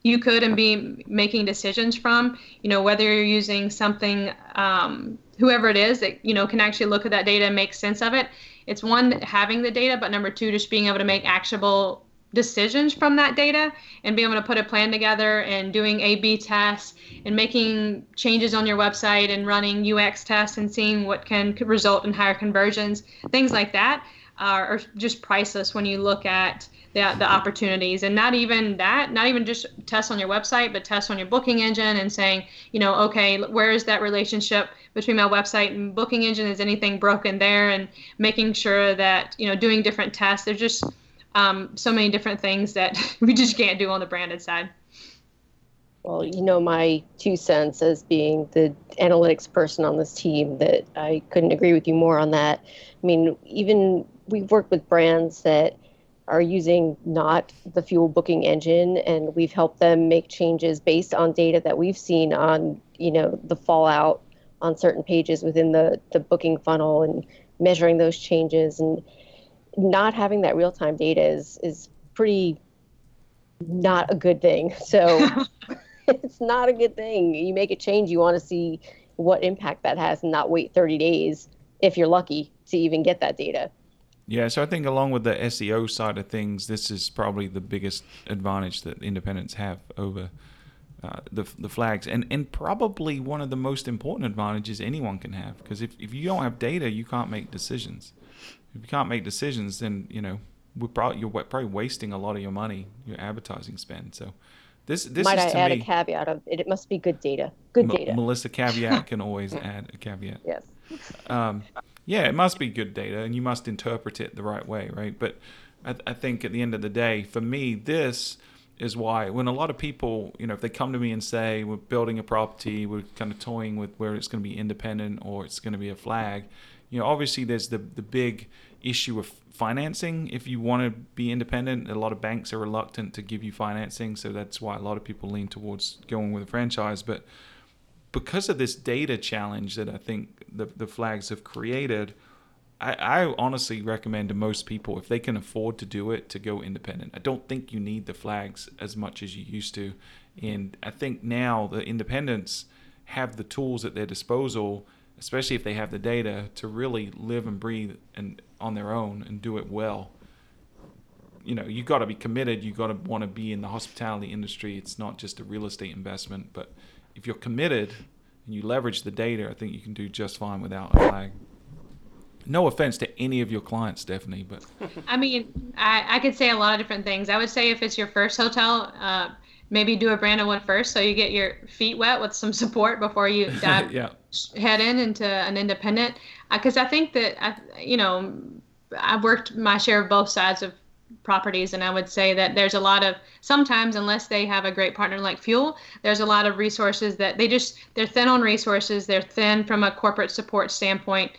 you could and be making decisions from you know whether you're using something um, whoever it is that you know can actually look at that data and make sense of it. It's one having the data but number two just being able to make actionable decisions from that data and being able to put a plan together and doing A B tests and making changes on your website and running UX tests and seeing what can result in higher conversions, things like that are, just priceless when you look at the, the opportunities. And not even that not even just tests on your website but tests on your booking engine and saying you know okay where is that relationship between my website and booking engine? Is anything broken there? And making sure that you know doing different tests. There's just um, so many different things that we just can't do on the branded side. Well, you know, my two cents as being the analytics person on this team, that I couldn't agree with you more on that. I mean, even we've worked with brands that are using not the fuel booking engine, and we've helped them make changes based on data that we've seen on, you know, the fallout on certain pages within the, the booking funnel and measuring those changes. And not having that real time data is is pretty not a good thing. So it's not a good thing. You make a change, you want to see what impact that has and not wait 30 days if you're lucky to even get that data. Yeah, so I think along with the SEO side of things, this is probably the biggest advantage that independents have over uh, the the flags, and and probably one of the most important advantages anyone can have. Because if if you don't have data, you can't make decisions if you can't make decisions, then you know we're probably you're probably wasting a lot of your money, your advertising spend. So this this might I add me, a caveat of it, it must be good data. Good M- data. Melissa caveat can always add a caveat. Yes. Um, yeah, it must be good data, and you must interpret it the right way, right? But I, I think at the end of the day, for me, this is why when a lot of people, you know, if they come to me and say we're building a property, we're kind of toying with where it's going to be independent or it's going to be a flag, you know, obviously there's the the big issue of financing. If you want to be independent, a lot of banks are reluctant to give you financing, so that's why a lot of people lean towards going with a franchise. But because of this data challenge that I think the the flags have created, I, I honestly recommend to most people if they can afford to do it to go independent. I don't think you need the flags as much as you used to, and I think now the independents have the tools at their disposal especially if they have the data to really live and breathe and on their own and do it well. You know, you got to be committed. You got to want to be in the hospitality industry. It's not just a real estate investment, but if you're committed and you leverage the data, I think you can do just fine without a flag. No offense to any of your clients, Stephanie, but I mean, I, I could say a lot of different things. I would say if it's your first hotel, uh, maybe do a branded one first so you get your feet wet with some support before you dive yeah. head in into an independent because uh, I think that I, you know I've worked my share of both sides of properties and I would say that there's a lot of sometimes unless they have a great partner like fuel there's a lot of resources that they just they're thin on resources they're thin from a corporate support standpoint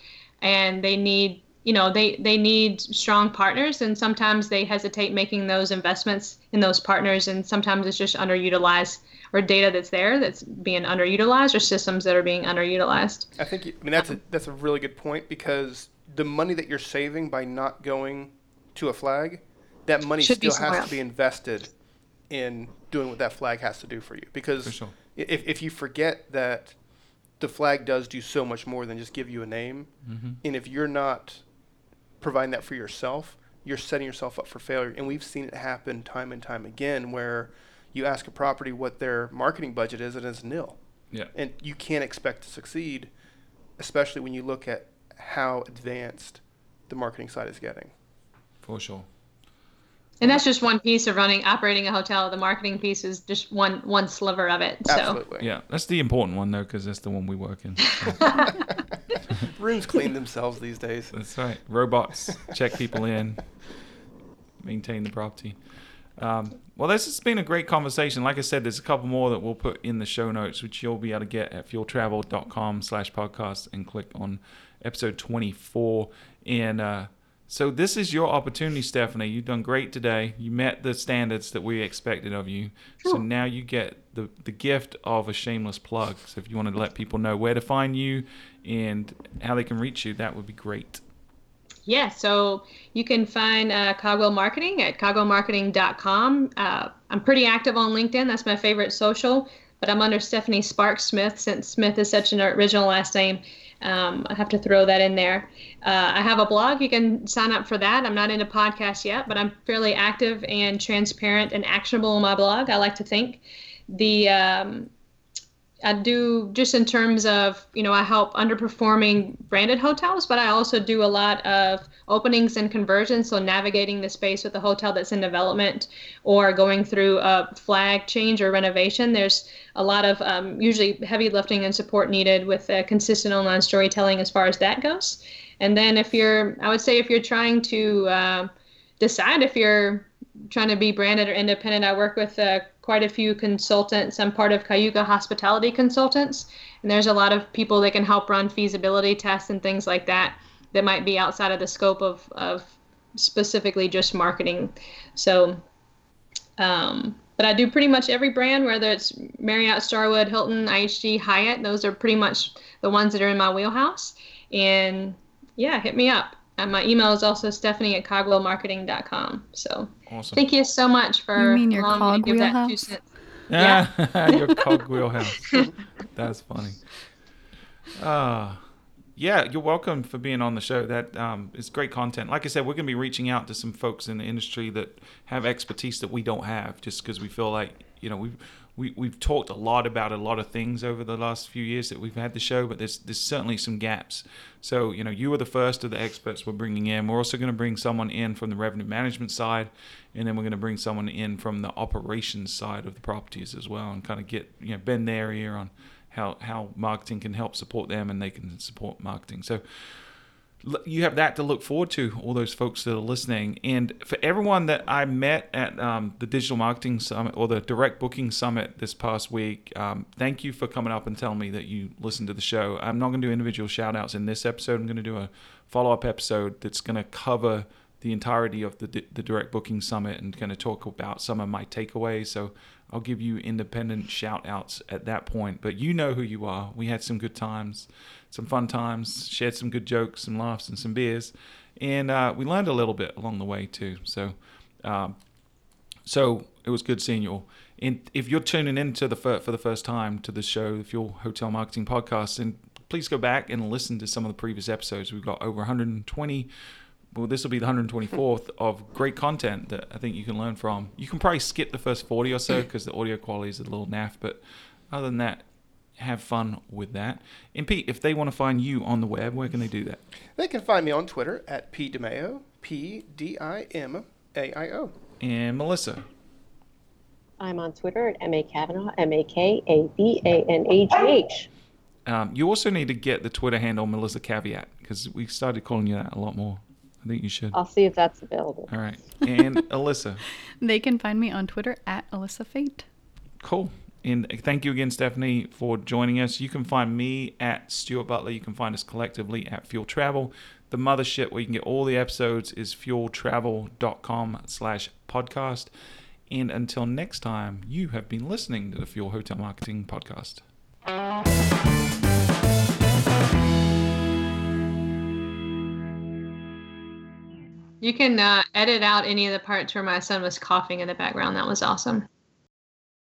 and they need you know they they need strong partners and sometimes they hesitate making those investments in those partners and sometimes it's just underutilized or data that's there that's being underutilized or systems that are being underutilized. I think i mean that's a that's a really good point because the money that you're saving by not going to a flag that money Should still has to be invested in doing what that flag has to do for you. Because For sure. if, if you forget that the flag does do so much more than just give you a name mm-hmm. and if you're not providing that for yourself, you're setting yourself up for failure. And we've seen it happen time and time again where you ask a property what their marketing budget is and it's nil. Yeah. And you can't expect to succeed, especially when you look at how advanced the marketing side is getting. For sure. And that's just one piece of running operating a hotel. The marketing piece is just one one sliver of it. So Absolutely. Yeah, that's the important one though, because that's the one we work in. So. Rooms clean themselves these days. That's right. Robots check people in. maintain the property. Um, well, this has been a great conversation. Like I said, there's a couple more that we'll put in the show notes, which you'll be able to get at fueltravel.com slash podcast and click on episode 24. And uh, so this is your opportunity, Stephanie. You've done great today. You met the standards that we expected of you. So now you get the, the gift of a shameless plug. So if you want to let people know where to find you and how they can reach you, that would be great. Yeah, so you can find uh, Cogwell Marketing at cogwellmarketing.com. Uh, I'm pretty active on LinkedIn. That's my favorite social, but I'm under Stephanie Sparks Smith since Smith is such an original last name. Um, I have to throw that in there. Uh, I have a blog. You can sign up for that. I'm not into podcasts yet, but I'm fairly active and transparent and actionable on my blog. I like to think. The um, I do just in terms of, you know, I help underperforming branded hotels, but I also do a lot of openings and conversions. So navigating the space with a hotel that's in development or going through a flag change or renovation. There's a lot of um, usually heavy lifting and support needed with consistent online storytelling as far as that goes. And then if you're, I would say if you're trying to uh, decide if you're trying to be branded or independent, I work with uh, quite a few consultants. I'm part of Cayuga Hospitality Consultants, and there's a lot of people that can help run feasibility tests and things like that that might be outside of the scope of, of specifically just marketing. So, um, but I do pretty much every brand, whether it's Marriott, Starwood, Hilton, IHG, Hyatt. Those are pretty much the ones that are in my wheelhouse. And yeah, hit me up. And my email is also stephanie at cogwellmarketing.com. So Awesome. thank you so much for You mean your allowing me to give that two cents. Yeah, your cog wheelhouse. That's funny. Uh, yeah, you're welcome for being on the show. That um, is great content. Like I said, we're going to be reaching out to some folks in the industry that have expertise that we don't have, just because we feel like you know we've we, we've talked a lot about a lot of things over the last few years that we've had the show, but there's there's certainly some gaps. So you know, you were the first of the experts we're bringing in. We're also going to bring someone in from the revenue management side, and then we're going to bring someone in from the operations side of the properties as well, and kind of get you know bend their ear on how how marketing can help support them, and they can support marketing. So you have that to look forward to all those folks that are listening. And for everyone that i met at um, the digital marketing summit or the direct booking summit this past week um, thank you for coming up and telling me that you listened to the show. I'm not going to do individual shout outs in this episode. I'm going to do a follow-up episode that's going to cover the entirety of the, the direct booking summit and going to talk about some of my takeaways. So i'll give you independent shout outs at that point. But you know who you are. We had some good times some fun times, shared some good jokes, some laughs, and some beers, and uh, we learned a little bit along the way too. So, um, so it was good seeing you all. And if you're tuning in to the fir- for the first time to the show, if you're Hotel Marketing Podcast, and please go back and listen to some of the previous episodes. We've got over 120. Well, this will be the 124th of great content that I think you can learn from. You can probably skip the first 40 or so because the audio quality is a little naff, but other than that, have fun with that. And Pete, if they want to find you on the web, where can they do that? They can find me on Twitter at P DiMaio, P D I M A I O. And Melissa. I'm on Twitter at M A Kavanagh, M A K A V A N A G H. Um, you also need to get the Twitter handle Melissa Caveat because we started calling you that a lot more. I think you should. I'll see if that's available. All right. And Alyssa. They can find me on Twitter at Alyssa Fate. Cool. And thank you again, Stephanie, for joining us. You can find me at Stuart Butler. You can find us collectively at Fuel Travel. The mothership where you can get all the episodes is fueltravel.com slash podcast. And until next time, you have been listening to the Fuel Hotel Marketing Podcast. You can uh, edit out any of the parts where my son was coughing in the background. That was awesome.